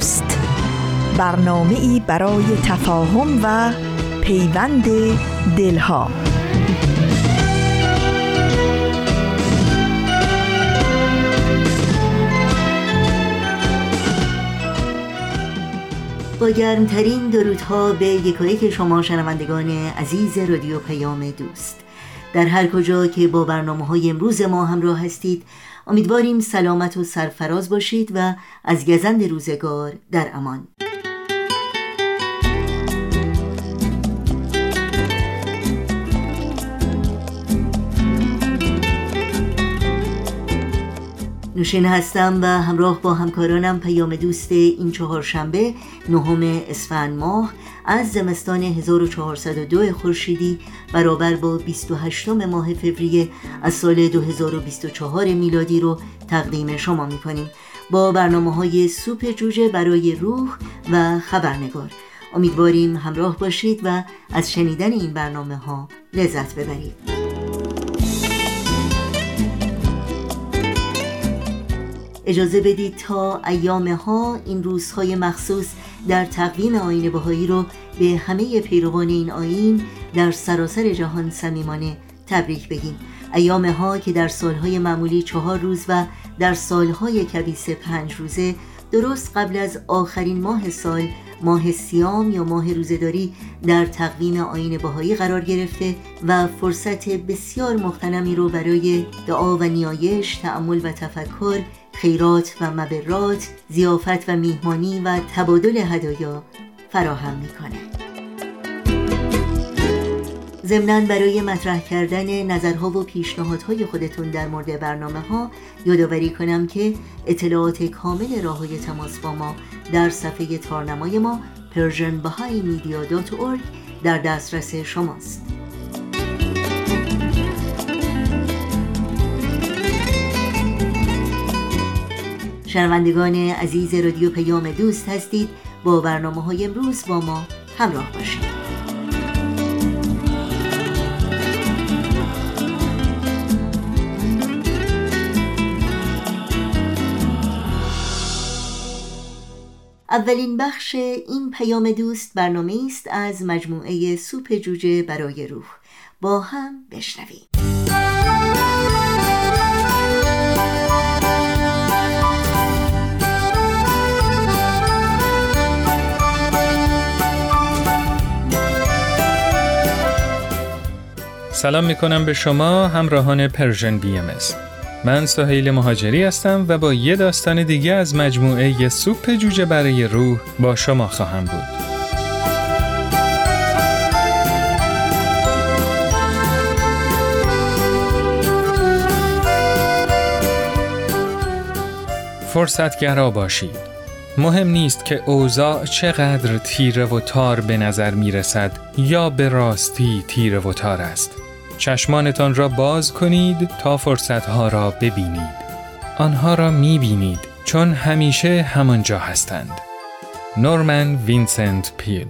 دوست. برنامه ای برای تفاهم و پیوند دلها. با گرمترین درودها به یکایک شما شنوندگان عزیز رادیو پیام دوست. در هر کجا که با برنامه های امروز ما همراه هستید امیدواریم سلامت و سرفراز باشید و از گزند روزگار در امان. نوشین هستم و همراه با همکارانم پیام دوست این چهارشنبه نهم اسفند ماه از زمستان 1402 خورشیدی برابر با 28 ماه فوریه از سال 2024 میلادی رو تقدیم شما می‌کنیم. با برنامه های سوپ جوجه برای روح و خبرنگار. امیدواریم همراه باشید و از شنیدن این برنامه ها لذت ببرید. اجازه بدید تا ایام ها این روزهای مخصوص در تقویم آین بهایی رو به همه پیروان این آین در سراسر جهان صمیمانه تبریک بگیم. ایام ها که در سالهای معمولی چهار روز و در سالهای کبیس پنج روزه درست قبل از آخرین ماه سال ماه سیام یا ماه روزداری در تقویم آین بهایی قرار گرفته و فرصت بسیار مختنمی رو برای دعا و نیایش، تأمل و تفکر خیرات و مبرات زیافت و میهمانی و تبادل هدایا فراهم می‌کنه. ضمنا برای مطرح کردن نظرها و پیشنهادهای خودتون در مورد برنامه ها یادآوری کنم که اطلاعات کامل راه های تماس با ما در صفحه تارنمای ما persianbahaimedia.org در دسترس شماست. شنوندگان عزیز رادیو پیام دوست هستید. با برنامه های امروز با ما همراه باشید. اولین بخش این پیام دوست برنامه است از مجموعه سوپ جوجه برای روح. با هم بشنویم. سلام می کنم به شما همراهان Persian BMS من سهیل مهاجری هستم و با یه داستان دیگه از مجموعه سوپ جوجه برای روح با شما خواهم بود. فرصتگرا باشید. مهم نیست که اوضاع چقدر تیره و تار به نظر می رسد یا به راستی تیره و تار است. چشمانتان را باز کنید تا فرصتها را ببینید. آنها را می بینید چون همیشه همانجا هستند. نورمن وینسنت پیل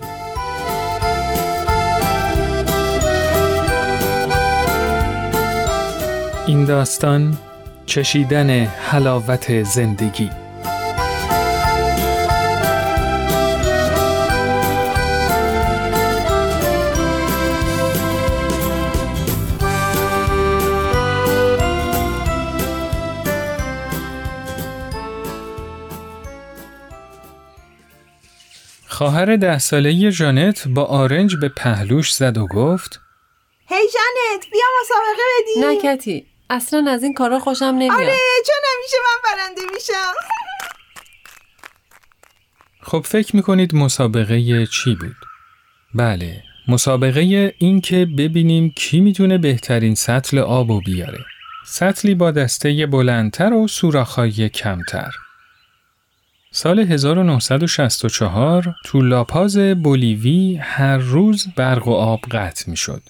این داستان چشیدن حلاوت زندگی خواهر ده ساله جانت با آرنج به پهلوش زد و گفت هی جانت بیا مسابقه بدی نه کتی اصلا از این کارا خوشم نمیاد آره چون نمیشه من برنده میشم خب فکر می‌کنید مسابقه چی بود؟ بله مسابقه این که ببینیم کی می‌تونه بهترین سطل آب و بیاره سطلی با دسته بلندتر و سوراخ‌های کمتر. سال 1964 تو لاپاز بولیوی هر روز برق و آب قطع می شد.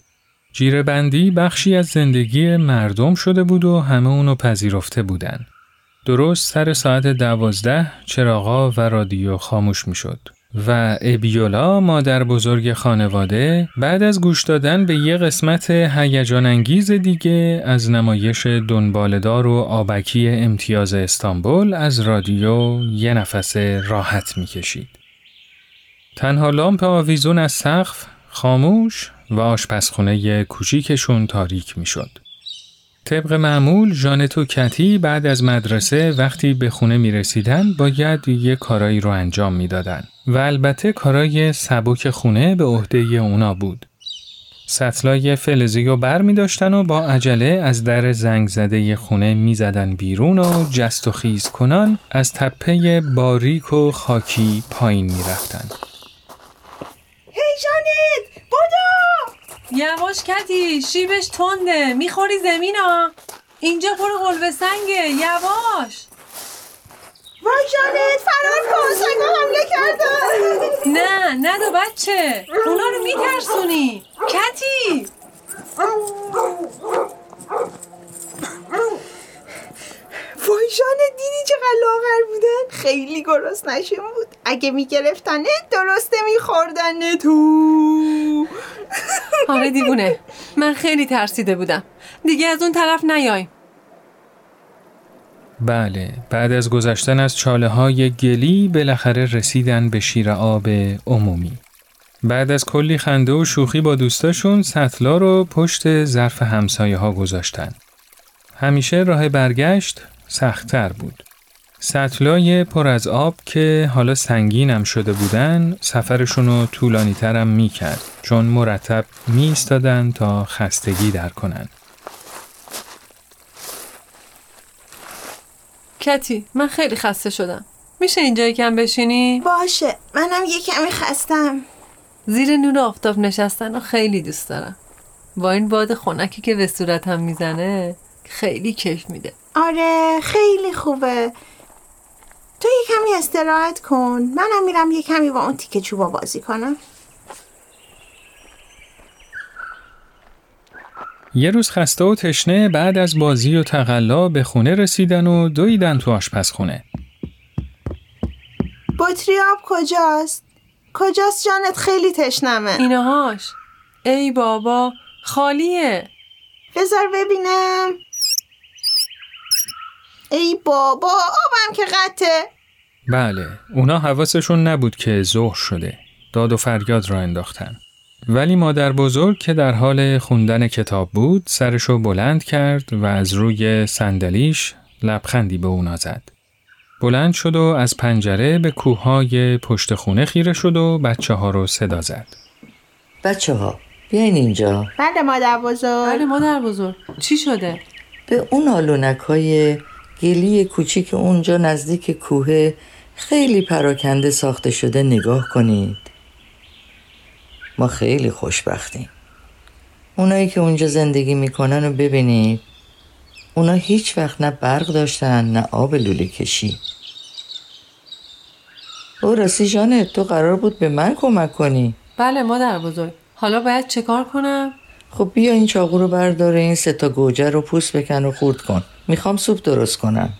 جیره بخشی از زندگی مردم شده بود و همه اونو پذیرفته بودن. درست سر ساعت دوازده چراغا و رادیو خاموش می شد. و ابیولا مادر بزرگ خانواده بعد از گوش دادن به یه قسمت هیجان انگیز دیگه از نمایش دنبالدار و آبکی امتیاز استانبول از رادیو یه نفس راحت می‌کشید. تنها لامپ آویزون از سقف خاموش و آشپزخونه کوچیکشون تاریک می‌شد. طبق معمول جانت و کتی بعد از مدرسه وقتی به خونه می رسیدن باید یه کارایی رو انجام می‌دادن و البته کارای سبک خونه به عهده اونا بود. سطلای فلزی رو بر می داشتن و با عجله از در زنگ زده خونه می زدن بیرون و جست و خیز کنان از تپه باریک و خاکی پایین می رفتن. هی جانت یواش کتی شیبش تنده. می‌خوری زمینا؟ اینجا پر قلب سنگه. یواش. وای جانت فرار کن. سنگا حمله کردن نه ندو بچه. اونا رو میترسونی. کتی. وای جانت دیدی چقدر لاغر بودن؟ خیلی گرست نشون بود. اگه میگرفتنت درسته میخوردن تو. آره دیوونه. من خیلی ترسیده بودم. دیگه از اون طرف نیایم. بله. بعد از گذشتن از چاله های گلی بالاخره رسیدن به شیر آب عمومی. بعد از کلی خنده و شوخی با دوستاشون سطلا رو پشت ظرف همسایه ها گذاشتن. همیشه راه برگشت سختتر بود. سطلای پر از آب که حالا سنگینم شده بودن سفرشون رو طولانی ترم می کرد چون مرتب می تا خستگی در کنن. کتی من خیلی خسته شدم. میشه اینجا یکم بشینی؟ باشه منم یه کمی خستم. زیر نور آفتاب نشستن و خیلی دوست دارم. با این باد خنکی که به صورتم می‌زنه خیلی کیف میده. آره خیلی خوبه. تو یه کمی استراحت کن. منم میرم یه کمی با اون تیکه چوبا بازی کنم. یه روز خسته و تشنه بعد از بازی و تقلا به خونه رسیدن و دویدن تو آشپزخونه. بطری آب کجاست؟ کجاست جانت؟ خیلی تشنمه. اینهاش. ای بابا خالیه. بذار ببینم. ای بابا آبم که قطعه بله اونا حواسشون نبود که ظهر شده داد و فریاد را انداختن ولی مادر بزرگ که در حال خوندن کتاب بود سرشو بلند کرد و از روی صندلیش لبخندی به اونا زد. بلند شد و از پنجره به کوههای پشت خونه خیره شد و بچه ها رو صدا زد. بچه ها بیاین اینجا بله مادر بزرگ بله مادر بزرگ چی شده؟ به اون آلونک های گلی کوچیک اونجا نزدیک کوه خیلی پراکنده ساخته شده نگاه کنید. ما خیلی خوشبختیم. اونایی که اونجا زندگی می‌کنن و ببینید. اونا هیچ وقت نه برق داشتن نه آب لوله کشی. او راستی جانت تو قرار بود به من کمک کنی؟ بله مادر بزرگ. حالا باید چه کار کنم؟ خب بیا این چاقو رو برداره این سه تا گوجه رو پوست بکن و خورد کن می‌خوام سوپ درست کنم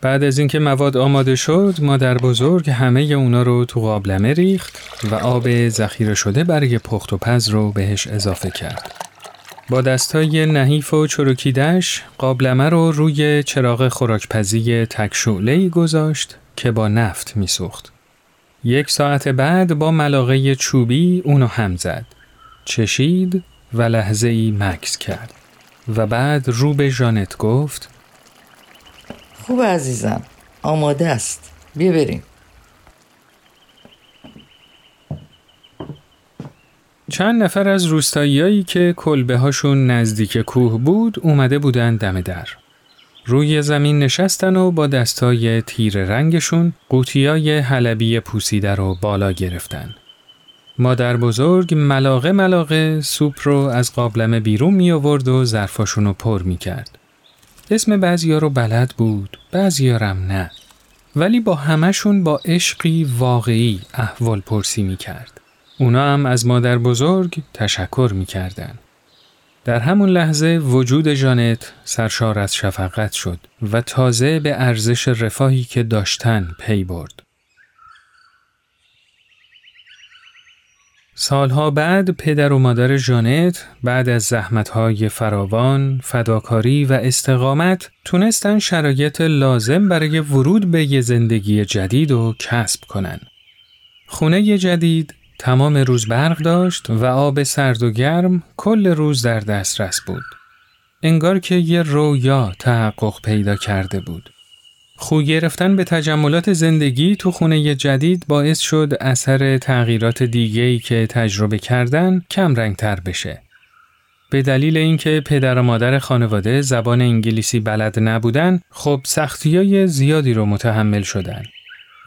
بعد از اینکه مواد آماده شد مادر بزرگ همه اونا رو تو قابلمه ریخت و آب ذخیره شده برای پخت و پز رو بهش اضافه کرد. با دستای نحیف و چروکیدش قابلمه رو روی چراغ خوراکپزی تک گذاشت که با نفت میسوخت. یک ساعت بعد با ملاقه چوبی اونو هم زد. چشید و لحظه ای مکس کرد. و بعد رو به جانت گفت خوب عزیزم آماده است بیا بریم چند نفر از روستاییایی که کلبه هاشون نزدیک کوه بود اومده بودن دم در. روی زمین نشستن و با دستای تیر رنگشون قوطیای حلبی پوسیده رو بالا گرفتن. مادر بزرگ ملاقه ملاقه سوپ رو از قابلمه بیرون می آورد و ظرفاشون رو پر می کرد. اسم بعضیا رو بلد بود، بعضیارم نه. ولی با همشون با عشقی واقعی احوال پرسی می کرد. اونا هم از مادر بزرگ تشکر می کردن. در همون لحظه وجود جانت سرشار از شفقت شد و تازه به ارزش رفاهی که داشتن پی برد. سالها بعد پدر و مادر جانت بعد از زحمتهای فراوان، فداکاری و استقامت تونستن شرایط لازم برای ورود به یه زندگی جدید و کسب کنن. خونه جدید تمام روز برق داشت و آب سرد و گرم کل روز در دسترس بود. انگار که یه رویا تحقق پیدا کرده بود. خو گرفتن به تجملات زندگی تو خونه جدید باعث شد اثر تغییرات دیگه‌ای که تجربه کردن کم رنگ تر بشه. به دلیل اینکه پدر و مادر خانواده زبان انگلیسی بلد نبودن، خب سختیای زیادی رو متحمل شدن.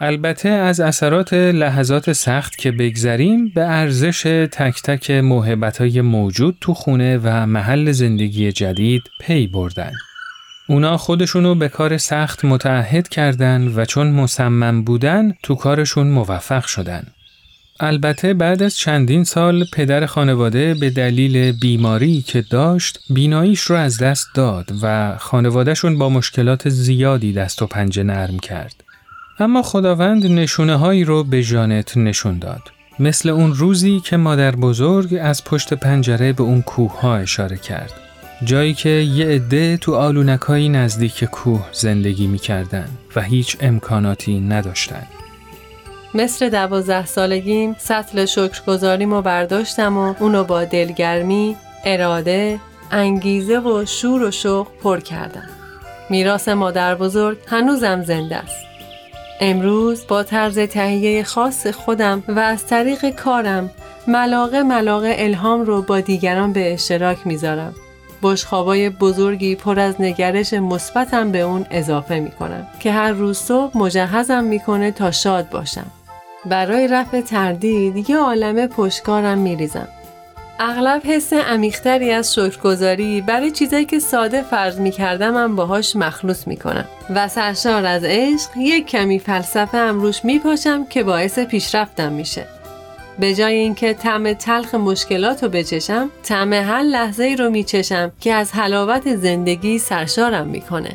البته از اثرات لحظات سخت که بگذریم به ارزش تک تک محبتهای موجود تو خونه و محل زندگی جدید پی بردن. اونا خودشونو به کار سخت متعهد کردن و چون مصمم بودن تو کارشون موفق شدن. البته بعد از چندین سال پدر خانواده به دلیل بیماری که داشت بیناییش رو از دست داد و خانوادهشون با مشکلات زیادی دست و پنجه نرم کرد. اما خداوند نشونه هایی رو به جانت نشون داد. مثل اون روزی که مادر بزرگ از پشت پنجره به اون کوه ها اشاره کرد. جایی که یه عده تو آلونکایی نزدیک کوه زندگی می‌کردن و هیچ امکاناتی نداشتن. مثل دوازده سالگیم سطل شکرگزاریم رو برداشتم و اونو با دلگرمی، اراده، انگیزه و شور و شوق پر کردم. میراث مادر بزرگ هنوزم زنده است. امروز با طرز تهیه خاص خودم و از طریق کارم ملاقه ملاقه الهام رو با دیگران به اشتراک می‌ذارم. بشخوابای بزرگی پر از نگرش مثبتم به اون اضافه می‌کنم که هر روز صبح مجهزم می‌کنه تا شاد باشم. برای رفع تردید یه عالمه پشتکارم میریزم. اغلب حس عمیقتری از شکرگزاری برای چیزایی که ساده فرض می‌کردم هم باهاش مخلوص می‌کنم. و سرشار از عشق یک کمی فلسفه هم روش میپاشم که باعث پیشرفتم میشه. به جای اینکه طعم تلخ مشکلات رو بچشم طعم هر لحظه ای رو میچشم که از حلاوت زندگی سرشارم می‌کنه.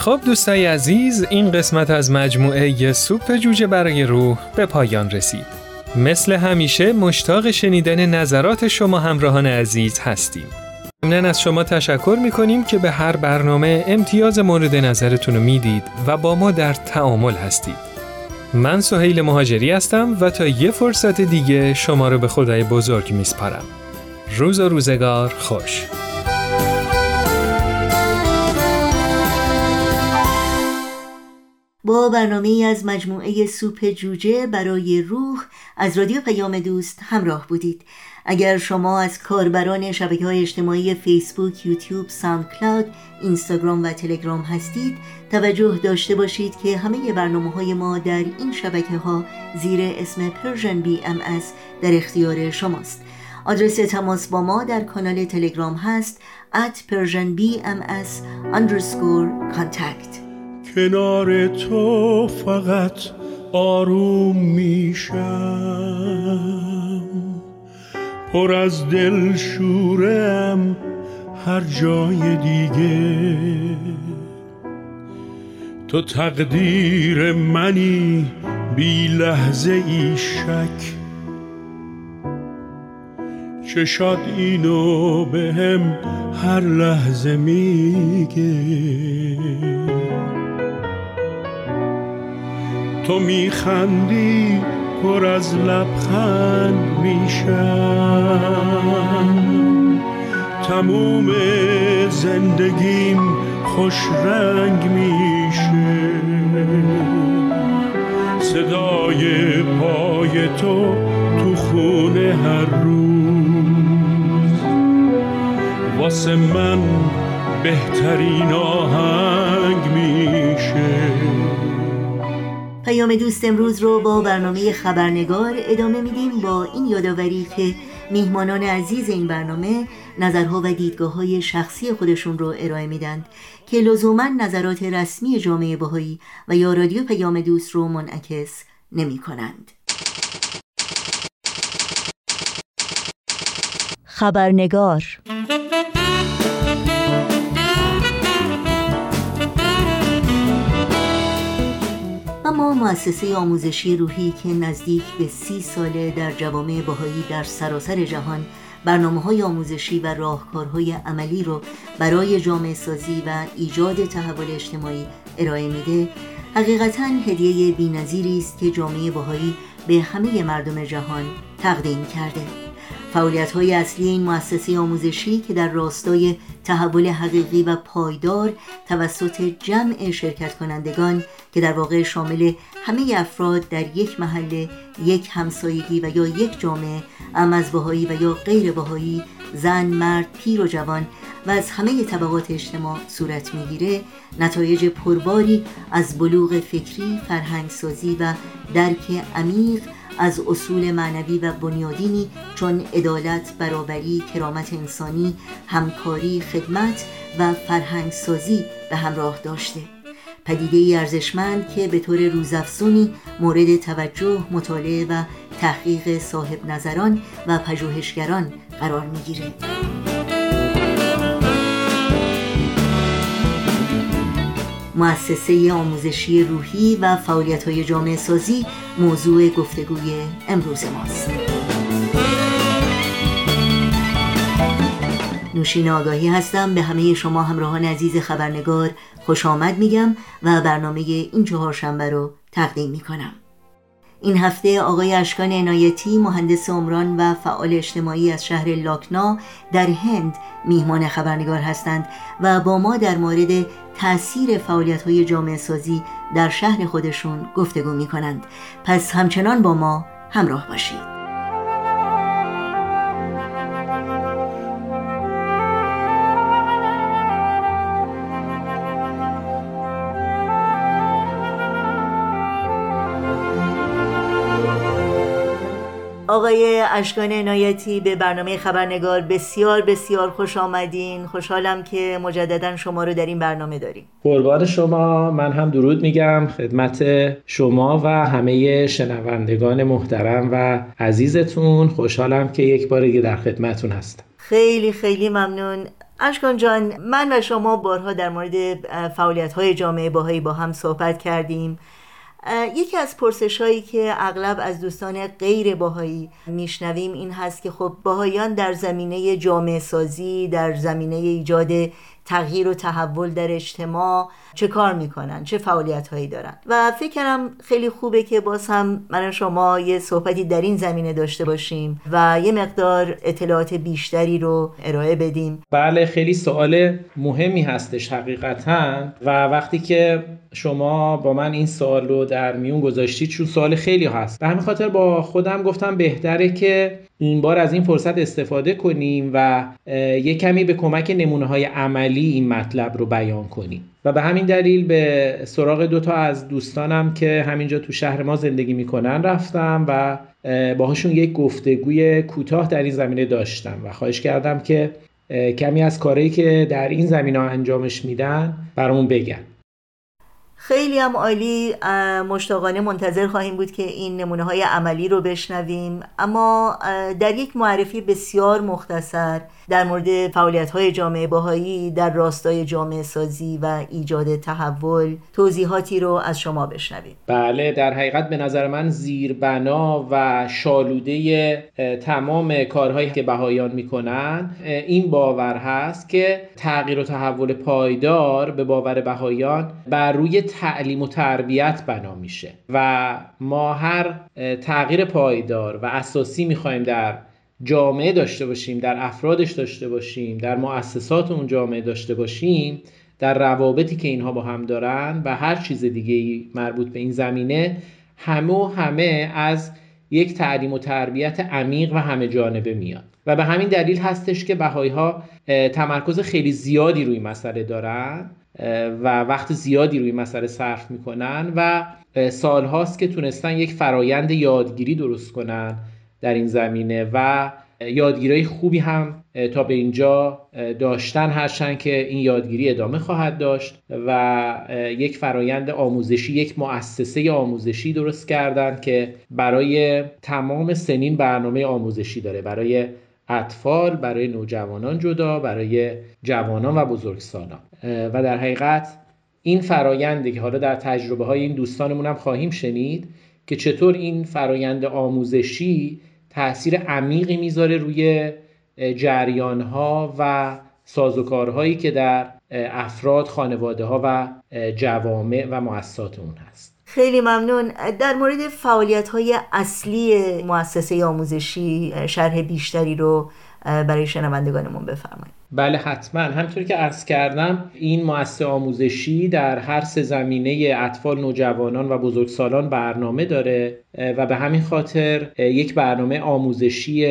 خب دوستای عزیز این قسمت از مجموعه سوپ جوجه برای روح به پایان رسید. مثل همیشه مشتاق شنیدن نظرات شما همراهان عزیز هستیم. ضمناً از شما تشکر می‌کنیم که به هر برنامه امتیاز مورد نظرتون رو می‌دید و با ما در تعامل هستید. من سهیل مهاجری هستم و تا یه فرصت دیگه شما رو به خدای بزرگ میسپارم. روز و روزگار خوش. با برنامه از مجموعه سوپ جوجه برای روح از رادیو پیام دوست همراه بودید. اگر شما از کاربران شبکه های اجتماعی فیسبوک، یوتیوب، SoundCloud، اینستاگرام و تلگرام هستید توجه داشته باشید که همه برنامه های ما در این شبکه ها زیر اسم Persian BMS در اختیار شماست. آدرس تماس با ما در کانال تلگرام هست at persianbms underscore contact. کنار تو فقط آروم میشم. پر از دل شورم هر جای دیگه. تو تقدیر منی بی لحظه ای شک. چشاد اینو به هم هر لحظه میگه. تو میخندی پر از لبخند میشم. تموم زندگیم خوش رنگ میشه. صدای پای تو تو خونه هر روز. واسه من بهترین آهنگ میشه. پیام دوست امروز رو با برنامه خبرنگار ادامه میدیم با این یادآوری که میهمانان عزیز این برنامه نظرها و دیدگاه های شخصی خودشون رو ارائه میدن که لزوما نظرات رسمی جامعه باهایی و یا رادیو پیام دوست رو منعکس نمی کنند. خبرنگار اما مؤسسه آموزشی روحی که نزدیک به سی ساله در جوامع باهایی در سراسر جهان برنامه های آموزشی و راهکارهای عملی رو برای جامعه سازی و ایجاد تحول اجتماعی ارائه میده حقیقتا هدیه بینظیری است که جامعه باهایی به همه مردم جهان تقدیم کرده. فعالیت های اصلی این مؤسسه آموزشی که در راستای تحول حقیقی و پایدار توسط جمع شرکت کنندگان که در واقع شامل همه افراد در یک محله، یک همسایگی و یا یک جامعه ام از بهایی و یا غیر بهایی زن، مرد، پیر و جوان و از همه طبقات اجتماع صورت می‌گیره نتایج پرباری از بلوغ فکری، فرهنگسازی و درک عمیق از اصول معنوی و بنیادینی چون عدالت، برابری، کرامت انسانی، همکاری، خدمت و فرهنگسازی به همراه داشته پدیده ارزشمند که به طور روزافزونی مورد توجه، مطالعه و تحقیق صاحب نظران و پژوهشگران قرار می‌گیره. مؤسسه آموزشی روحی و فعالیت های جامعه سازی موضوع گفتگوی امروز ماست. نوشین آگاهی هستم. به همه شما همراهان عزیز خبرنگار خوش آمد میگم و برنامه این چهارشنبه رو تقدیم می‌کنم. این هفته آقای اشکان عنایتی مهندس عمران و فعال اجتماعی از شهر لاکنا در هند میهمان خبرنگار هستند و با ما در مورد تاثیر فعالیت های جامعه سازی در شهر خودشون گفتگو می کنند پس همچنان با ما همراه باشید. آقای اشکان عنایتی به برنامه خبرنگار بسیار بسیار خوش آمدین. خوشحالم که مجددا شما رو در این برنامه داریم. قربان شما. من هم درود میگم خدمت شما و همه شنوندگان محترم و عزیزتون. خوشحالم که یک بار دیگه در خدمتون هستم. خیلی خیلی ممنون. اشکان جان من و شما بارها در مورد فعالیت های جامعه باهایی با هم صحبت کردیم. یکی از پرسش هایی که اغلب از دوستان غیر باهایی میشنویم این هست که خب باهایان در زمینه جامعه سازی در زمینه ایجاد تغییر و تحول در اجتماع چه کار می‌کنن چه فعالیت هایی دارن. و فکر خیلی خوبه که باز هم من شما یه صحبتی در این زمینه داشته باشیم و یه مقدار اطلاعات بیشتری رو ارائه بدیم. بله خیلی سوال مهمی هستش حقیقتا. و وقتی که شما با من این سوال رو در میون گذاشتید چون سوال خیلی هست. به همین خاطر با خودم گفتم بهتره که این بار از این فرصت استفاده کنیم و یک کمی به کمک نمونه های عملی این مطلب رو بیان کنیم. و به همین دلیل به سراغ دوتا از دوستانم که همینجا تو شهر ما زندگی می‌کنن رفتم و باهاشون یک گفتگوی کوتاه در این زمینه داشتم و خواهش کردم که کمی از کارهایی که در این زمینه انجامش میدن برامون بگن. خیلی هم عالی مشتاقانه منتظر خواهیم بود که این نمونه های عملی رو بشنویم. اما در یک معرفی بسیار مختصر در مورد فعالیت های جامعه باهایی در راستای جامعه سازی و ایجاد تحول توضیحاتی رو از شما بشنویم. بله در حقیقت به نظر من زیربنا و شالوده تمام کارهایی که بهایان می‌کنن این باور هست که تغییر و تحول پایدار به باور بهایان بر روی تعلیم و تربیت بنا میشه و ما هر تغییر پایدار و اساسی می‌خوایم در جامعه داشته باشیم در افرادش داشته باشیم در مؤسسات اون جامعه داشته باشیم در روابطی که اینها با هم دارن و هر چیز دیگه مربوط به این زمینه همه و همه از یک تعلیم و تربیت عمیق و همه جانبه میاد. و به همین دلیل هستش که بهایی ها تمرکز خیلی زیادی روی مسئله دارن و وقت زیادی روی مسئله صرف می‌کنن و سالهاست که تونستن یک فرایند یادگیری درست کنن. در این زمینه و یادگیری خوبی هم تا به اینجا داشتن هرچند که این یادگیری ادامه خواهد داشت و یک فرایند آموزشی یک مؤسسه آموزشی درست کردن که برای تمام سنین برنامه آموزشی داره. برای اطفال برای نوجوانان جدا برای جوانان و بزرگسالان. و در حقیقت این فرایندی که حالا در تجربه های این دوستانمون هم خواهیم شنید که چطور این فرایند آموزشی تاثیر عمیقی می‌ذاره روی جریان ها و سازوکارهایی که در افراد خانواده ها و جوامع و مؤسسات اون هست. خیلی ممنون. در مورد فعالیت های اصلی مؤسسه آموزشی شرح بیشتری رو برای شنوندگانمون بفرمایید. بله حتما. همطور که عرض کردم این مؤسسه آموزشی در هر سه زمینه اطفال نوجوانان و بزرگسالان برنامه داره و به همین خاطر یک برنامه آموزشی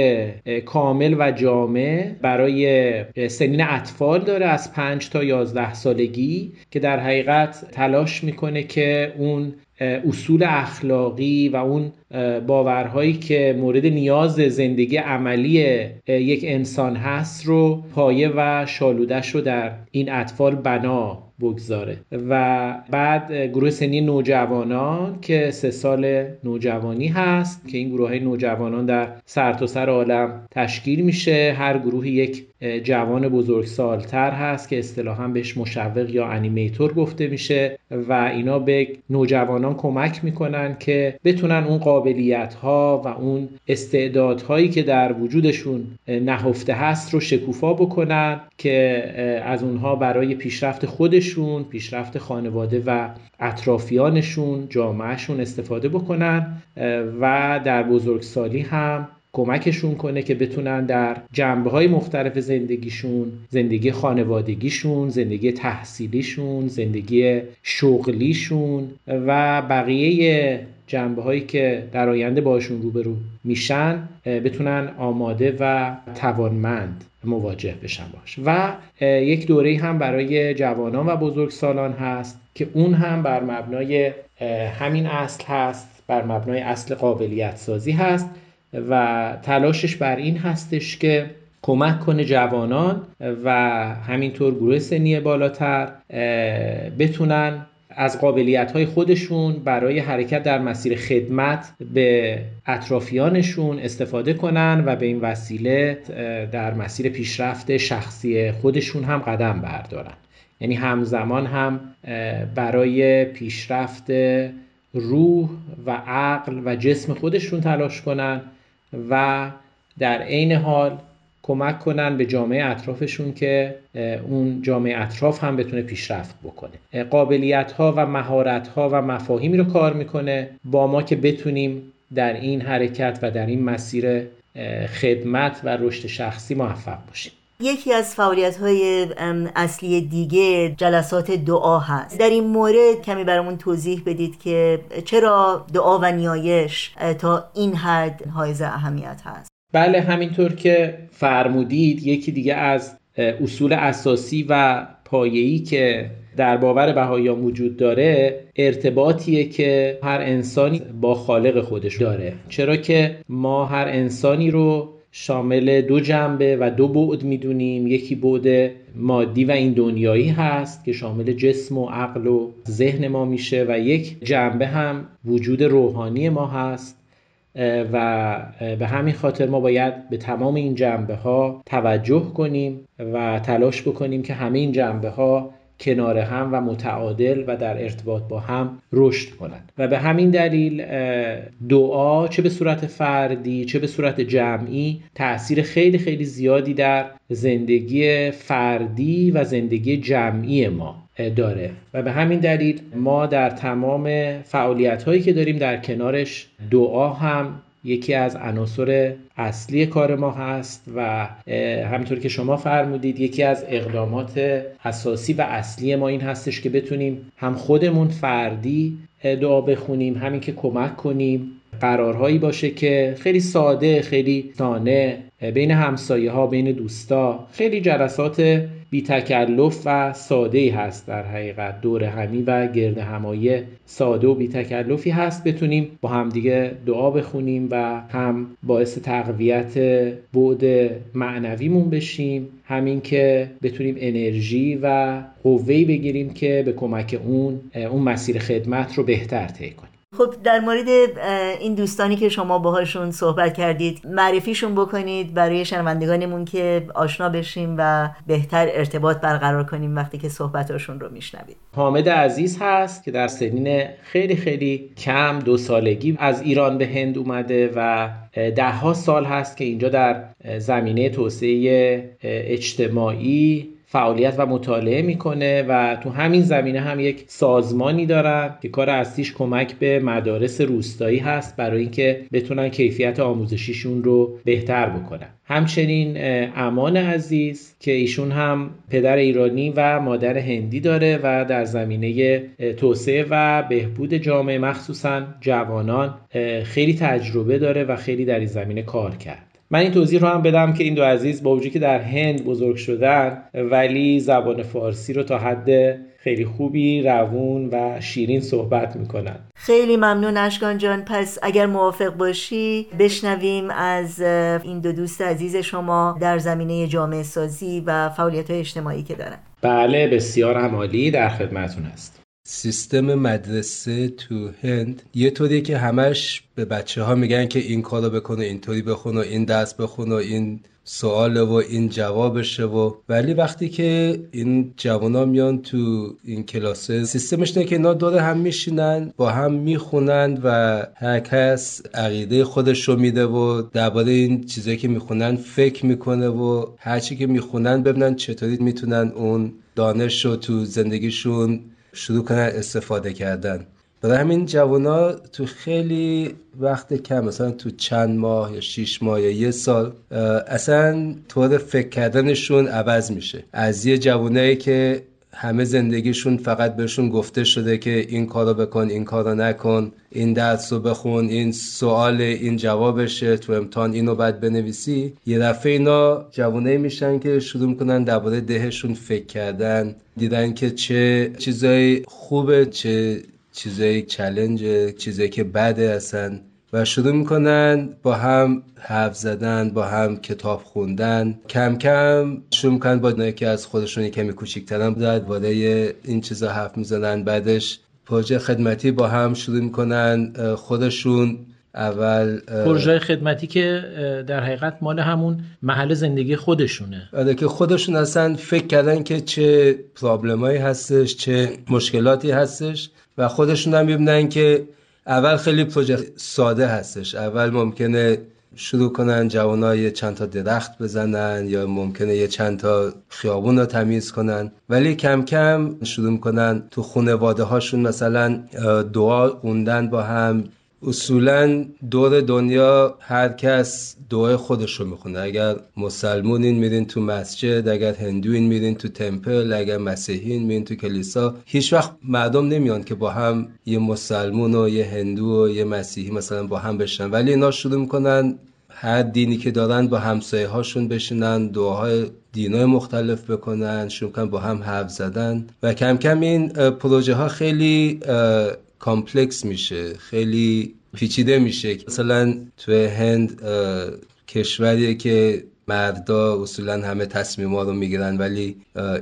کامل و جامع برای سنین اطفال داره از 5 تا 11 سالگی که در حقیقت تلاش می‌کنه که اون اصول اخلاقی و اون باورهایی که مورد نیاز زندگی عملی یک انسان هست رو پایه و شالودش رو در این اطفال بنا بگذاره. و بعد گروه سنی نوجوانان که سه سال نوجوانی هست که این گروه های نوجوانان در سرتاسر سر عالم تشکیل میشه. هر گروه یک جوان بزرگسالتر هست که اصطلاحا بهش مشوق یا انیمیتور گفته میشه و اینا به نوجوانان کمک می‌کنن که بتونن اون قابلیت ها و اون استعدادهایی که در وجودشون نهفته هست رو شکوفا بکنن که از اونها برای پیشرفت خودشون پیشرفت خانواده و اطرافیانشون جامعهشون استفاده بکنن و در بزرگسالی هم کمکشون کنه که بتونن در جنبه های مختلف زندگیشون زندگی خانوادگیشون زندگی تحصیلیشون زندگی شغلیشون و بقیه جنبه هایی که در آینده باشون روبرو میشن بتونن آماده و توانمند مواجه بشن باش. و یک دوره هم برای جوانان و بزرگسالان هست که اون هم بر مبنای همین اصل هست بر مبنای اصل قابلیت سازی هست. و تلاشش بر این هستش که کمک کنه جوانان و همینطور گروه سنی بالاتر بتونن از قابلیت های خودشون برای حرکت در مسیر خدمت به اطرافیانشون استفاده کنن و به این وسیله در مسیر پیشرفت شخصی خودشون هم قدم بردارن. یعنی همزمان هم برای پیشرفت روح و عقل و جسم خودشون تلاش کنن و در عین حال کمک کنن به جامعه اطرافشون که اون جامعه اطراف هم بتونه پیشرفت بکنه. قابلیت ها و مهارت ها و مفاهیمی رو کار می‌کنه با ما که بتونیم در این حرکت و در این مسیر خدمت و رشد شخصی موفق باشیم. یکی از فعالیت های اصلی دیگه جلسات دعا هست. در این مورد کمی برامون توضیح بدید که چرا دعا و نیایش تا این حد حائز اهمیت هست. بله همینطور که فرمودید یکی دیگه از اصول اساسی و پایه‌ای که در باور بهاییان وجود داره ارتباطیه که هر انسانی با خالق خودش داره. چرا که ما هر انسانی رو شامل دو جنبه و دو بعد می‌دونیم. یکی بعد مادی و این دنیایی هست که شامل جسم و عقل و ذهن ما میشه و یک جنبه هم وجود روحانی ما هست. و به همین خاطر ما باید به تمام این جنبه ها توجه کنیم و تلاش بکنیم که همه این جنبه ها کنار هم و متعادل و در ارتباط با هم رشد کنند. و به همین دلیل دعا چه به صورت فردی چه به صورت جمعی تاثیر خیلی خیلی زیادی در زندگی فردی و زندگی جمعی ما داره. و به همین دلیل ما در تمام فعالیت هایی که داریم در کنارش دعا هم یکی از عناصر اصلی کار ما هست و همینطور که شما فرمودید یکی از اقدامات اساسی و اصلی ما این هستش که بتونیم هم خودمون فردی دعا بخونیم همین که کمک کنیم. قرارهایی باشه که خیلی ساده خیلی سانه بین همسایه ها بین دوستا خیلی جلسات بی تکلف و ساده هست در حقیقت. دور همی و گرد همایی ساده و بی تکلفی هست. بتونیم با همدیگه دعا بخونیم و هم باعث تقویت بعد معنویمون بشیم. همین که بتونیم انرژی و قوهی بگیریم که به کمک اون اون مسیر خدمت رو بهتر طی کنیم. خب در مورد این دوستانی که شما باهاشون صحبت کردید معرفیشون بکنید برای شنوندگانمون که آشنا بشیم و بهتر ارتباط برقرار کنیم وقتی که صحبتاشون رو میشنوید. حامد عزیز هست که در سنین خیلی خیلی کم دو سالگی از ایران به هند اومده و ده ها سال هست که اینجا در زمینه توسعه اجتماعی فعالیت و مطالعه می‌کنه و تو همین زمینه هم یک سازمانی دارن که کار اصلیش کمک به مدارس روستایی هست برای اینکه بتونن کیفیت آموزشیشون رو بهتر بکنن. همچنین امان عزیز که ایشون هم پدر ایرانی و مادر هندی داره و در زمینه توسعه و بهبود جامعه مخصوصا جوانان خیلی تجربه داره و خیلی در این زمینه کار کرد. من این توضیح رو هم بدم که این دو عزیز با وجودی که در هند بزرگ شدن ولی زبان فارسی رو تا حد خیلی خوبی روون و شیرین صحبت می‌کنن. خیلی ممنون اشکان جان. پس اگر موافق باشی بشنویم از این دو دوست عزیز شما در زمینه جامعه سازی و فعالیت اجتماعی که دارن. بله بسیار عمالی در خدمتون است سیستم مدرسه تو هند یه طوریه که همش به بچه ها میگن که این کارو بکنه اینطوری بخون و این درس بخون و این سوال و این جوابشه و ولی وقتی که این جوانا میان تو این کلاسه سیستمش نه که اینا دور هم میشینن با هم می‌خونن و هر کس عقیده خودش رو میده و درباره این چیزایی که می‌خونن فکر می‌کنه و هرچی که می‌خونن ببینن چطوری می‌تونن اون دانش رو تو زندگیشون شروع کنن استفاده کردن. برای همین جوانا تو خیلی وقت کم مثلا تو چند ماه یا شیش ماه یا یه سال اصلا طور فکر کردنشون عوض میشه. از یه جوانایی که همه زندگیشون فقط بهشون گفته شده که این کارو بکن این کارو نکن این درس رو بخون این سوال این جوابشه تو امتحان اینو باید بنویسی. یه دفعه اینا جوانه میشن که شروع می‌کنن درباره دهشون فکر کردن. دیدن که چه چیزای خوبه چه چیزای چلنج چیزایی که بده اصلا. و شروع می‌کنن با هم حرف زدن با هم کتاب خوندن. کم کم شروع می‌کنن با که از خودشون کمی کوچیکترن درباره این چیزا حرف می‌زنن. بعدش پروژه خدمتی با هم شروع می‌کنن خودشون اول پروژه خدمتی که در حقیقت مال همون محل زندگی خودشونه. آره که خودشون اصلا فکر کردن که چه پرابلمایی هستش چه مشکلاتی هستش و خودشون هم ببینن که اول خیلی پروژه ساده هستش. اول ممکنه شروع کنن جوانای چند تا درخت بزنن یا ممکنه یه چند تا خیابون رو تمیز کنن. ولی کم کم شروع کنن تو خانواده هاشون مثلا دعا خوندن با هم اصولا دور دنیا هر کس دعای خودش رو می‌خونه. اگر مسلمونین میرین تو مسجد اگر هندوین میرین تو تمپل اگر مسیحین میرین تو کلیسا هیچ وقت مردم نمیان که با هم یه مسلمون و یه هندو و یه مسیحی مثلا با هم بشن. ولی اینا شروع می‌کنن هر دینی که دارن با همسایه هاشون بشینن دعاهای دینای مختلف بکنن شروع با هم حرف زدن. و کم کم این پروژه ها خیلی complex میشه خیلی پیچیده میشه. مثلا تو هند کشوریه که مردا اصولا همه تصمیما رو می‌گیرن ولی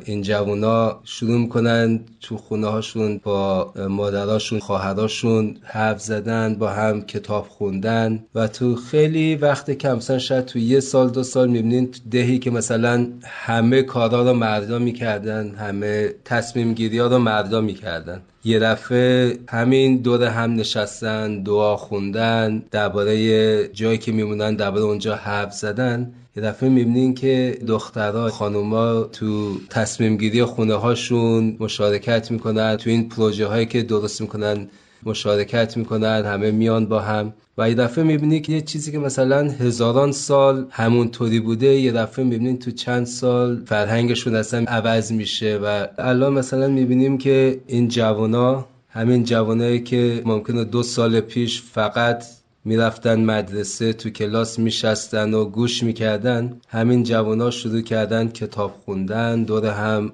این جوونا شروع می‌کنن تو خونه هاشون با مادراشون خواهراشون حرف زدن با هم کتاب خوندن و تو خیلی وقت کم شاید تو یه سال دو سال می‌بینین دهی که مثلا همه کارا رو مردا می‌کردن همه تصمیم گیری ها رو مردا می‌کردن. یه دفعه همین دور هم نشستن دعا خوندن درباره جایی که میمونن درباره اونجا حرف زدن. یه دفعه می‌بینین که دخترها خانوما تو تصمیم گیری خونه هاشون مشارکت می‌کنن تو این پروژه هایی که درست می‌کنن. مشارکت می‌کنن همه میان با هم. و یه دفعه می‌بینی که یه چیزی که مثلا هزاران سال همونطوری بوده یه دفعه می‌بینین تو چند سال فرهنگشون اصلا عوض میشه. و الان مثلا می‌بینیم که این جوانا همین جوانایی که ممکنه دو سال پیش فقط می‌رفتن مدرسه تو کلاس میشستن و گوش می‌کردن همین جوانا شروع کردن کتاب خوندن دور هم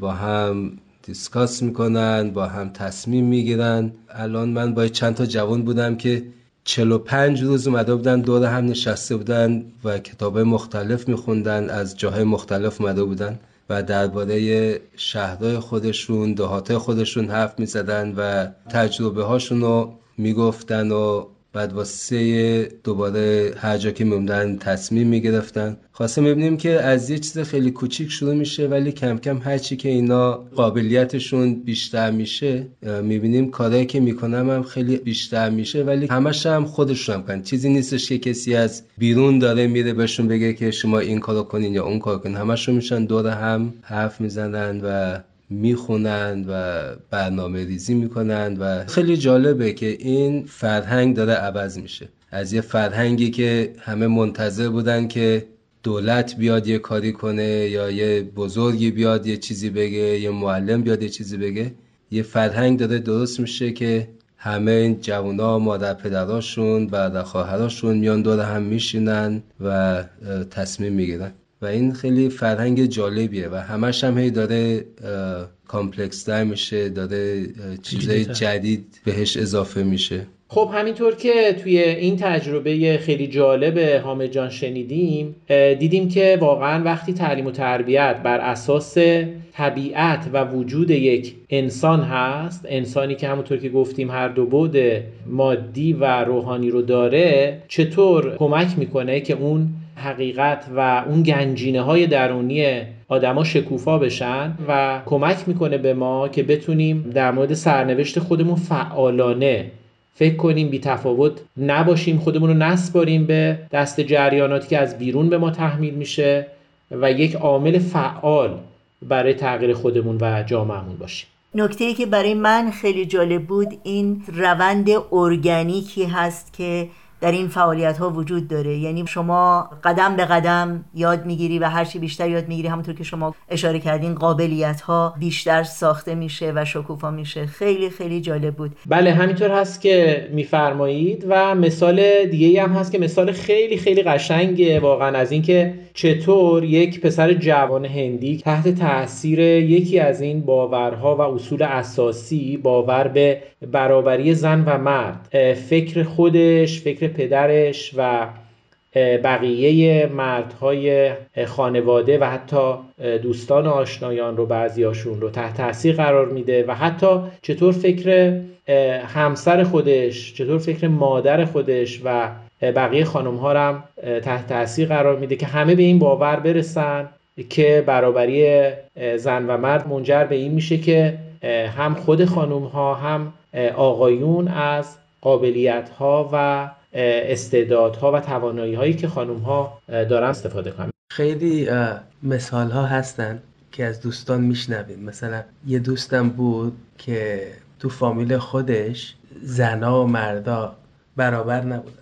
با هم دیسکاس می‌کنن با هم تصمیم می‌گیرن. الان من با چند تا جوان بودم که 45 روز اومده بودن دور هم نشسته بودن و کتاب مختلف میخوندن از جاهای مختلف اومده بودن و درباره شهرهای خودشون دهات خودشون حرف می‌زدن و تجربه هاشون رو می‌گفتن و بعد واسه دوباره هر جا که میموندن تصمیم می‌گرفتن. خواسته می‌بینیم که از یه چیز خیلی کوچیک شروع میشه ولی کم کم هرچی که اینا قابلیتشون بیشتر میشه می‌بینیم کارهایی که می‌کنم هم خیلی بیشتر میشه ولی همش هم خودشون هم کن چیزی نیستش که کسی از بیرون داره میره بهشون بگه که شما این کارو کنین یا اون کار کنین. همشون میشن دور هم حرف می‌زنن و می‌خونند و برنامه ریزی می‌کنند و خیلی جالبه که این فرهنگ داره عوض میشه. از یه فرهنگی که همه منتظر بودن که دولت بیاد یه کاری کنه یا یه بزرگی بیاد یه چیزی بگه یه معلم بیاد یه چیزی بگه یه فرهنگ داره درست میشه که همه این جوونا مادر پدراشون بعد خواهراشون میان دور هم میشینن و تصمیم می‌گیرن. و این خیلی فرهنگ جالبیه و همش هم هی داره complex تر میشه داره چیزای جدید بهش اضافه میشه. خب همینطور که توی این تجربه خیلی جالب حامد جان شنیدیم دیدیم که واقعا وقتی تعلیم و تربیت بر اساس طبیعت و وجود یک انسان هست انسانی که همونطور که گفتیم هر دو بعد مادی و روحانی رو داره چطور کمک می‌کنه که اون حقیقت و اون گنجینه های درونی آدما شکوفا بشن و کمک می‌کنه به ما که بتونیم در مورد سرنوشت خودمون فعالانه فکر کنیم بی تفاوت نباشیم خودمون رو نسپاریم به دست جریاناتی که از بیرون به ما تحمیل میشه و یک عامل فعال برای تغییر خودمون و جامعهمون باشیم. نکته ای که برای من خیلی جالب بود این روند ارگانیکی هست که در این فعالیت ها وجود داره. یعنی شما قدم به قدم یاد می‌گیری و هرچی بیشتر یاد می‌گیری همونطور که شما اشاره کردین قابلیت ها بیشتر ساخته میشه و شکوفا میشه. خیلی خیلی جالب بود. بله همینطور هست که میفرمایید و مثال دیگه هم هست که مثال خیلی خیلی قشنگه واقعا از اینکه چطور یک پسر جوان هندی تحت تاثیر یکی از این باورها و اصول اساسی باور به برابری زن و مرد فکر خودش فکر پدرش و بقیه مردهای خانواده و حتی دوستان آشنایان رو بعضیاشون رو تحت تاثیر قرار میده و حتی چطور فکر همسر خودش چطور فکر مادر خودش و بقیه خانم ها هم تحت تاثیر قرار میده که همه به این باور برسن که برابری زن و مرد منجر به این میشه که هم خود خانم ها هم آقایون از قابلیت ها و استعدادها و توانایی هایی که خانم ها دارن استفاده کنن. خیلی مثال ها هستن که از دوستان میشنویم. مثلا یه دوستم بود که تو فامیل خودش زنا و مردا برابر نبودن.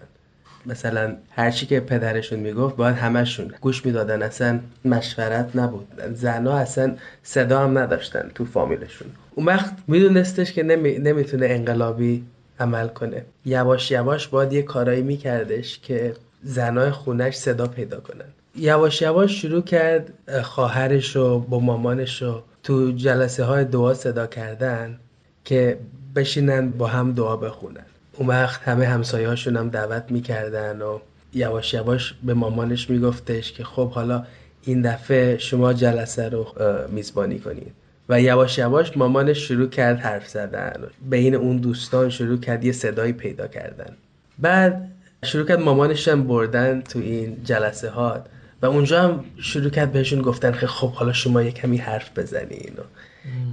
مثلا هرچی که پدرشون می‌گفت باید همشون گوش می‌دادن. اصلا مشورت نبود. زنا اصلا صدا هم نداشتن تو فامیلشون. اون وقت میدونستش که نمی... نمی‌تونه انقلابی عمل کنه. یواش یواش باید یه کارایی میکردش که زنای خونش صدا پیدا کنن. یواش یواش شروع کرد خواهرش و با مامانش رو تو جلسه های دعا صدا کردن که بشینن با هم دعا بخونن. اون وقت همه همسایه هاشون هم دعوت می‌کردن و یواش یواش به مامانش میگفتش که خب حالا این دفعه شما جلسه رو میزبانی کنید. و یواش یواش مامانش شروع کرد حرف زدن. بین اون دوستان شروع کرد یه صدایی پیدا کردن. بعد شروع کرد مامانش هم بردن تو این جلسه ها و اونجا هم شروع کرد بهشون گفتن که خب حالا شما یه کمی حرف بزنین.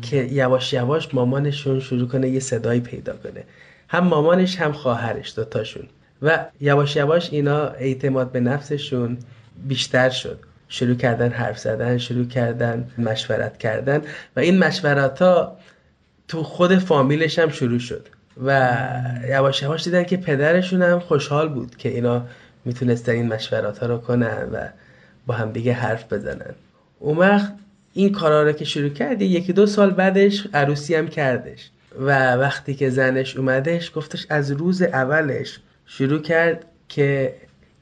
که یواش یواش مامانشون شروع کنه یه صدایی پیدا کنه. هم مامانش هم خواهرش دوتاشون. و یواش یواش اینا اعتماد به نفسشون بیشتر شد. شروع کردن حرف زدن شروع کردن مشورت کردن و این مشورت ها تو خود فامیلش هم شروع شد و یواش یواش دیدن که پدرشون هم خوشحال بود که اینا می‌تونستن این مشورات ها رو کنن و با هم دیگه حرف بزنن. اون وقت این کارا رو که شروع کردی یکی دو سال بعدش عروسی هم کردش و وقتی که زنش اومدش گفتش از روز اولش شروع کرد که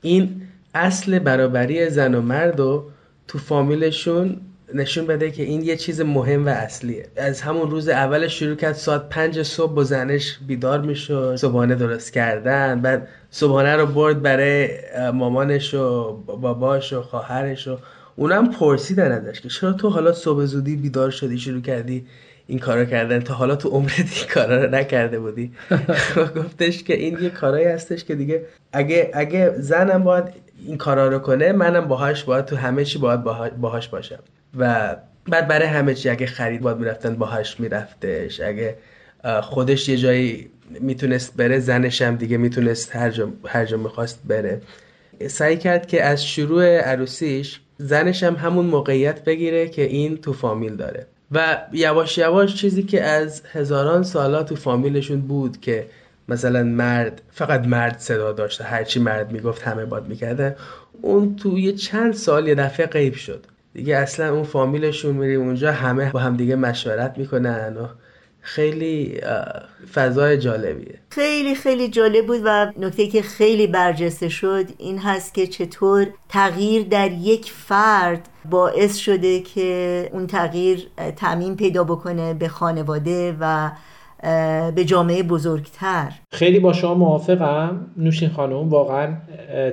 این اصل برابری زن و مرد و تو فامیلشون نشون بده که این یه چیز مهم و اصلیه. از همون روز اولش شروع کرد ساعت پنج صبح با زنش بیدار می‌شد صبحانه درست کردن بعد صبحانه رو برد برای مامانش و باباش و خواهرش و اونم پرسیدن ازش که چرا تو حالا صبح زودی بیدار شدی شروع کردی این کارو کردن تا حالا تو عمرت این کارا رو نکرده بودی؟ گفتش که این یه کارایی هستش که دیگه اگه اگه زنم باید این کارا رو کنه منم باهاش باید تو همه چی باید باهاش باشم. و بعد برای همه چی اگه خرید باید می‌رفتن باهاش میرفتش. اگه خودش یه جایی می‌تونست بره زنش هم دیگه می‌تونست هر جا, هر جا می‌خواست بره. سعی کرد که از شروع عروسیش زنش هم همون موقعیت بگیره که این تو فامیل داره. و یواش یواش چیزی که از هزاران سالا تو فامیلشون بود که مثلا مرد فقط مرد صدا داشته هرچی مرد می‌گفت همه باد می‌کردن اون تو یه چند سال یه دفعه غیب شد. دیگه اصلا اون فامیلشون میریم اونجا همه با هم دیگه مشورت می‌کنن و خیلی فضای جالبیه. خیلی خیلی جالب بود و نکته که خیلی برجسته شد این هست که چطور تغییر در یک فرد باعث شده که اون تغییر تعمین پیدا بکنه به خانواده و به جامعه بزرگتر. خیلی با شما موافقم. نوشین خانم واقعا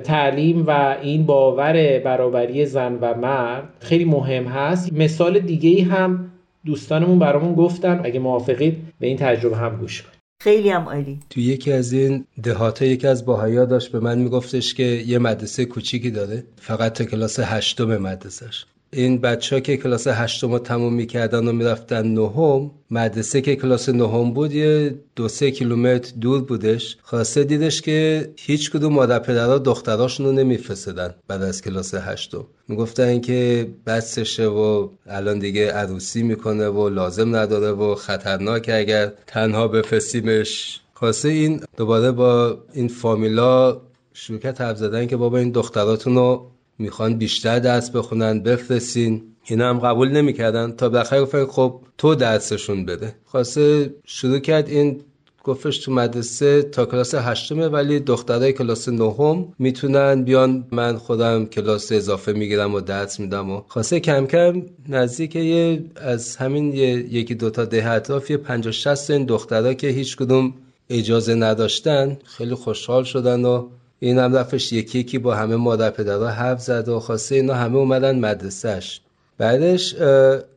تعلیم و این باور برابری زن و مرد خیلی مهم هست. مثال دیگه هم دوستانمون برامون گفتن. اگه موافقید به این تجربه هم گوش کنید. خیلی هم عالی. تو یکی از این دهات یکی از باهایا داشت به من میگفتش که یه مدرسه کوچیکی داره. فقط تا کلاس هشتم مدرسهش. این بچه ها که کلاس هشتم رو تموم می‌کردن و می‌رفتن نهم مدرسه که کلاس نهم بود یه دو سه کیلومتر دور بودش. خواسته دیدش که هیچ کدوم مادر پدرها دختراشون رو نمیفرستدن بعد از کلاس هشتم. می‌گفتن که بسشه و الان دیگه عروسی می‌کنه و لازم نداره و خطرناک اگر تنها بفرستیمش. خواسته این دوباره با این فامیلا شروع کرد زدن که بابا این دختراتون رو می‌خوان بیشتر درس بخونن بفرستین. اینا هم قبول نمی‌کردن. تا بالاخره گفتن خب تو درسشون بده. خواسته شروع کرد این گفتش تو مدرسه تا کلاس هشتمه ولی دخترای کلاس نهم می‌تونن بیان. من خودم کلاس اضافه می‌گیرم و درس میدم و خواسته کم کم نزدیک یه از همین یه یکی دوتا ده اطراف یه پنجاه شست این دخترها که هیچ کدوم اجازه نداشتن خیلی خوشحال شدن و این هم رفتش یکی یکی با همه مادر پدرها حرف زد و خواسته اینا همه اومدن مدرسهش. بعدش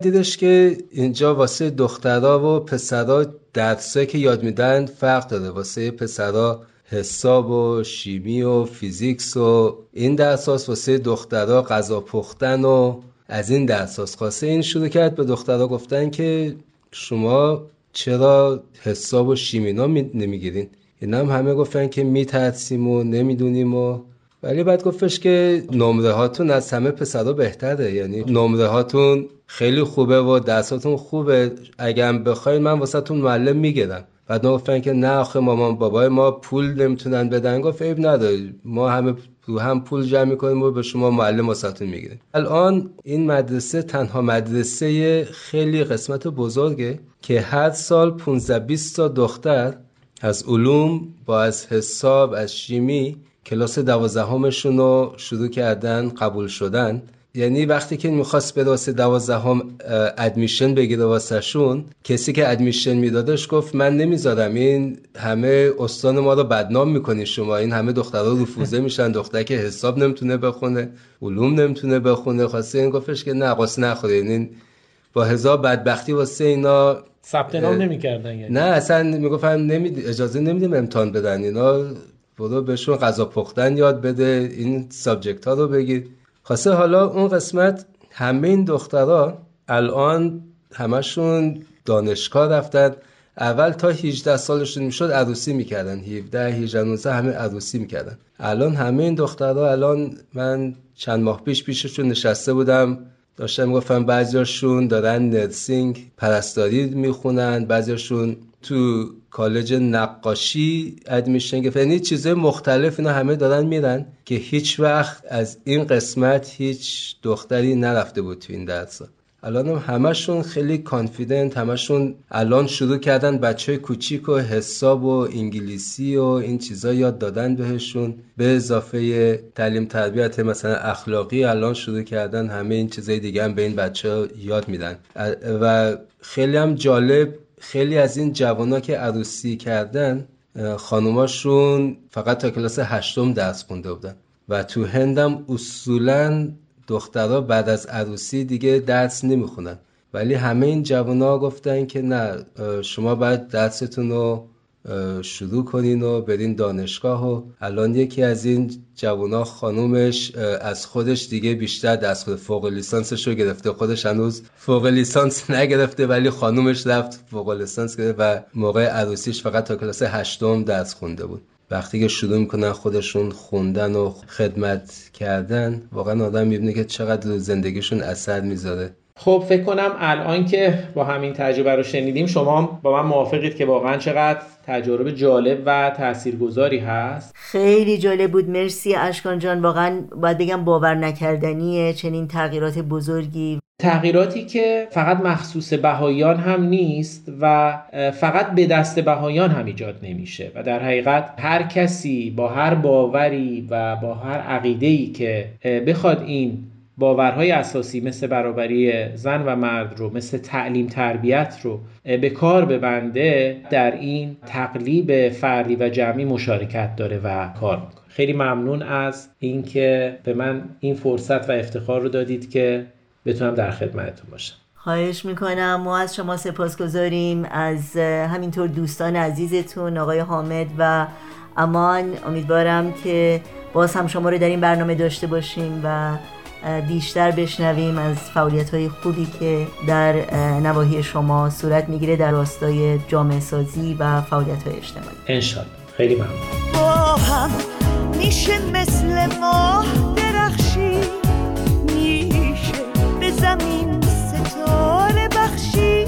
دیدش که اینجا واسه دخترها و پسرها درسایی که یاد میدن فرق داره. واسه پسرها حساب و شیمی و فیزیکس و این درس واسه دخترها غذا پختن و از این درس خواسته این شروع کرد به دخترها گفتن که شما چرا حساب و شیمینا نمی‌گیرین؟ این هم همه گفتن که میترسیم و نمی‌دونیم و ولی بعد گفتش که نمره هاتون از همه پسرها بهتره. یعنی نمره هاتون خیلی خوبه و درساتون خوبه. اگر بخواین من واسهتون معلم می‌گیرم. بعد گفتن که نه آخه مامان بابای ما پول نمی‌تونن بدن. گفت عیب نداره. ما همه رو هم پول جمع می‌کنیم و به شما معلم واسهتون می‌گیریم. الان این مدرسه تنها مدرسه خیلی قسمت بزرگه که هر سال 15 20 تا دختر از علوم با از حساب از شیمی کلاس دوازدهمشون رو شروع کردن قبول شدن. یعنی وقتی که می‌خواست به واسه دوازدهم ادمیشن بگیره واسهشون کسی که ادمیشن میدادش گفت من نمی‌ذارم. این همه استان ما رو بدنام می‌کنی شما. این همه دخترها رفوزه میشن. دختر که حساب نمی‌تونه بخونه علوم نمی‌تونه بخونه. خواسته این گفتش که نه قصه نخوره. این با هزار بدبختی واسه اینا ثبت نام نمی‌کردن یعنی. نه اصلا می‌گفتن نمی... اجازه نمیدیم امتحان بدن. اینا برو بهشون غذا پختن یاد بده این سابجکت ها رو بگیر. خواسته حالا اون قسمت همه این دخترها الان همشون دانشگاه رفتن. اول تا 18 سالشون می‌شد عروسی می‌کردن. 17 18 19 همه عروسی می‌کردن. الان همه این دخترها الان من چند ماه پیش پیششون نشسته بودم. داشتم گفتم بعضیاشون دارن نرسینگ پرستاری می‌خونن بعضیاشون تو کالج نقاشی ادمیشن گرفت یعنی چیزای مختلف اینا همه دارن میرن که هیچ وقت از این قسمت هیچ دختری نرفته بود تو این درس الان هم همشون خیلی کانفیدنت همشون الان شروع کردن بچه کوچیک و حساب و انگلیسی و این چیزا یاد دادن بهشون. به اضافه تعلیم تربیت مثلا اخلاقی الان شروع کردن همه این چیزای دیگه هم به این بچه یاد میدن. و خیلی هم جالب خیلی از این جوانا که عروسی کردن خانوماشون فقط تا کلاس هشتم درس خونده بودن. و تو هندم اصولا دخترها بعد از عروسی دیگه درس نمی‌خونن. ولی همه این جوانا گفتن که نه شما باید درستون رو شروع کنین و برین دانشگاه و الان یکی از این جوانا خانومش از خودش دیگه بیشتر دست خود فوق لیسانسش رو گرفته. خودش هنوز فوق لیسانس نگرفته ولی خانومش رفت فوق لیسانس گرفت و موقع عروسیش فقط تا کلاس هشتم درس خونده بود. وقتی که شروع می‌کنن خودشون خوندن و خدمت کردن واقعا آدم می‌بینه که چقدر زندگیشون اثر می‌ذاره. خب فکر کنم الان که با همین تجربه رو شنیدیم شما با من موافقید که واقعا چقدر تجربه جالب و تاثیرگذاری هست. خیلی جالب بود. مرسی اشکان جان. واقعا باید بگم باور نکردنیه چنین تغییرات بزرگی. تغییراتی که فقط مخصوص بهاییان هم نیست و فقط به دست بهاییان هم ایجاد نمیشه و در حقیقت هر کسی با هر باوری و با هر عقیده‌ای که بخواد این باورهای اساسی مثل برابری زن و مرد رو مثل تعلیم تربیت رو به کار ببنده در این تقلیب فردی و جمعی مشارکت داره و کار می‌کنه. خیلی ممنون از اینکه به من این فرصت و افتخار رو دادید که بتونم در خدمتتون باشم. خواهش می‌کنم. ما از شما سپاس گذاریم از همینطور دوستان عزیزتون آقای حامد و امان امیدوارم که باز هم شما رو در این برنامه داشته باشیم و بیشتر بشنویم از فعالیت های خوبی که در نواحی شما صورت می‌گیره در راستای جامعه سازی و فعالیت های اجتماعی. انشالله. خیلی ممنون. با هم میشه مثل ما درخشی. میشه به زمین ستاره بخشی.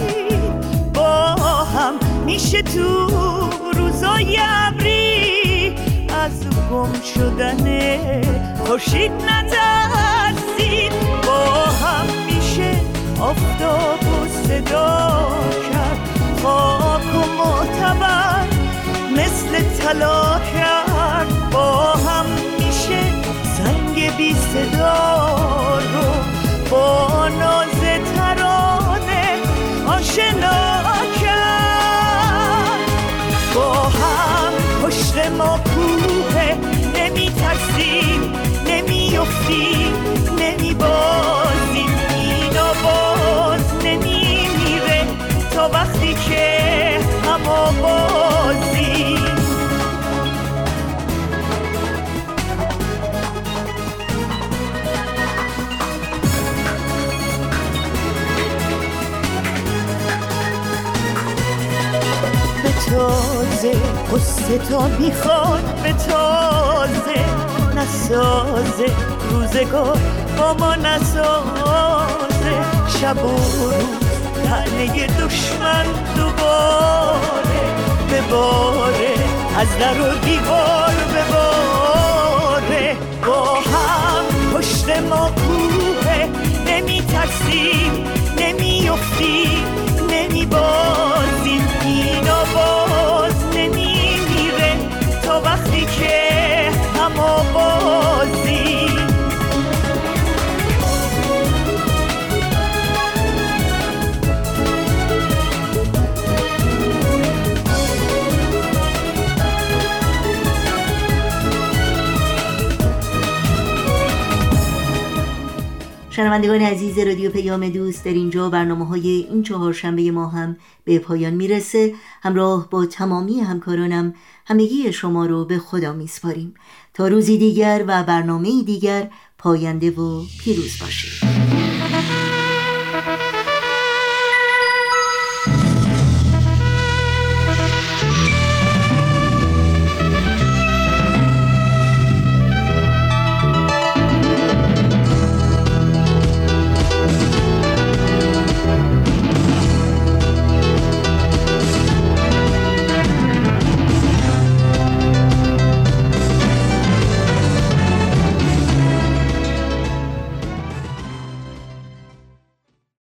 با هم میشه تو روزای ابری. از گم شدن خورشید نترسید طلا کرد. با هم میشه زنگ بی صدا رو با ناز تازه قصه تا می‌خواد به تازه. نسازه روزگار با ما نسازه. شب و روز تنه دشمن دوباره. بباره از در و دیوار بباره با هم پشت ما کوه نمی ترسیم نمی افتیم نمی شنوندگان عزیز رادیو پیام دوست در اینجا برنامه های این چهارشنبه ما هم به پایان می‌رسه. همراه با تمامی همکارانم همگی شما رو به خدا میسپاریم. تا روزی دیگر و برنامه دیگر پاینده و پیروز باشید.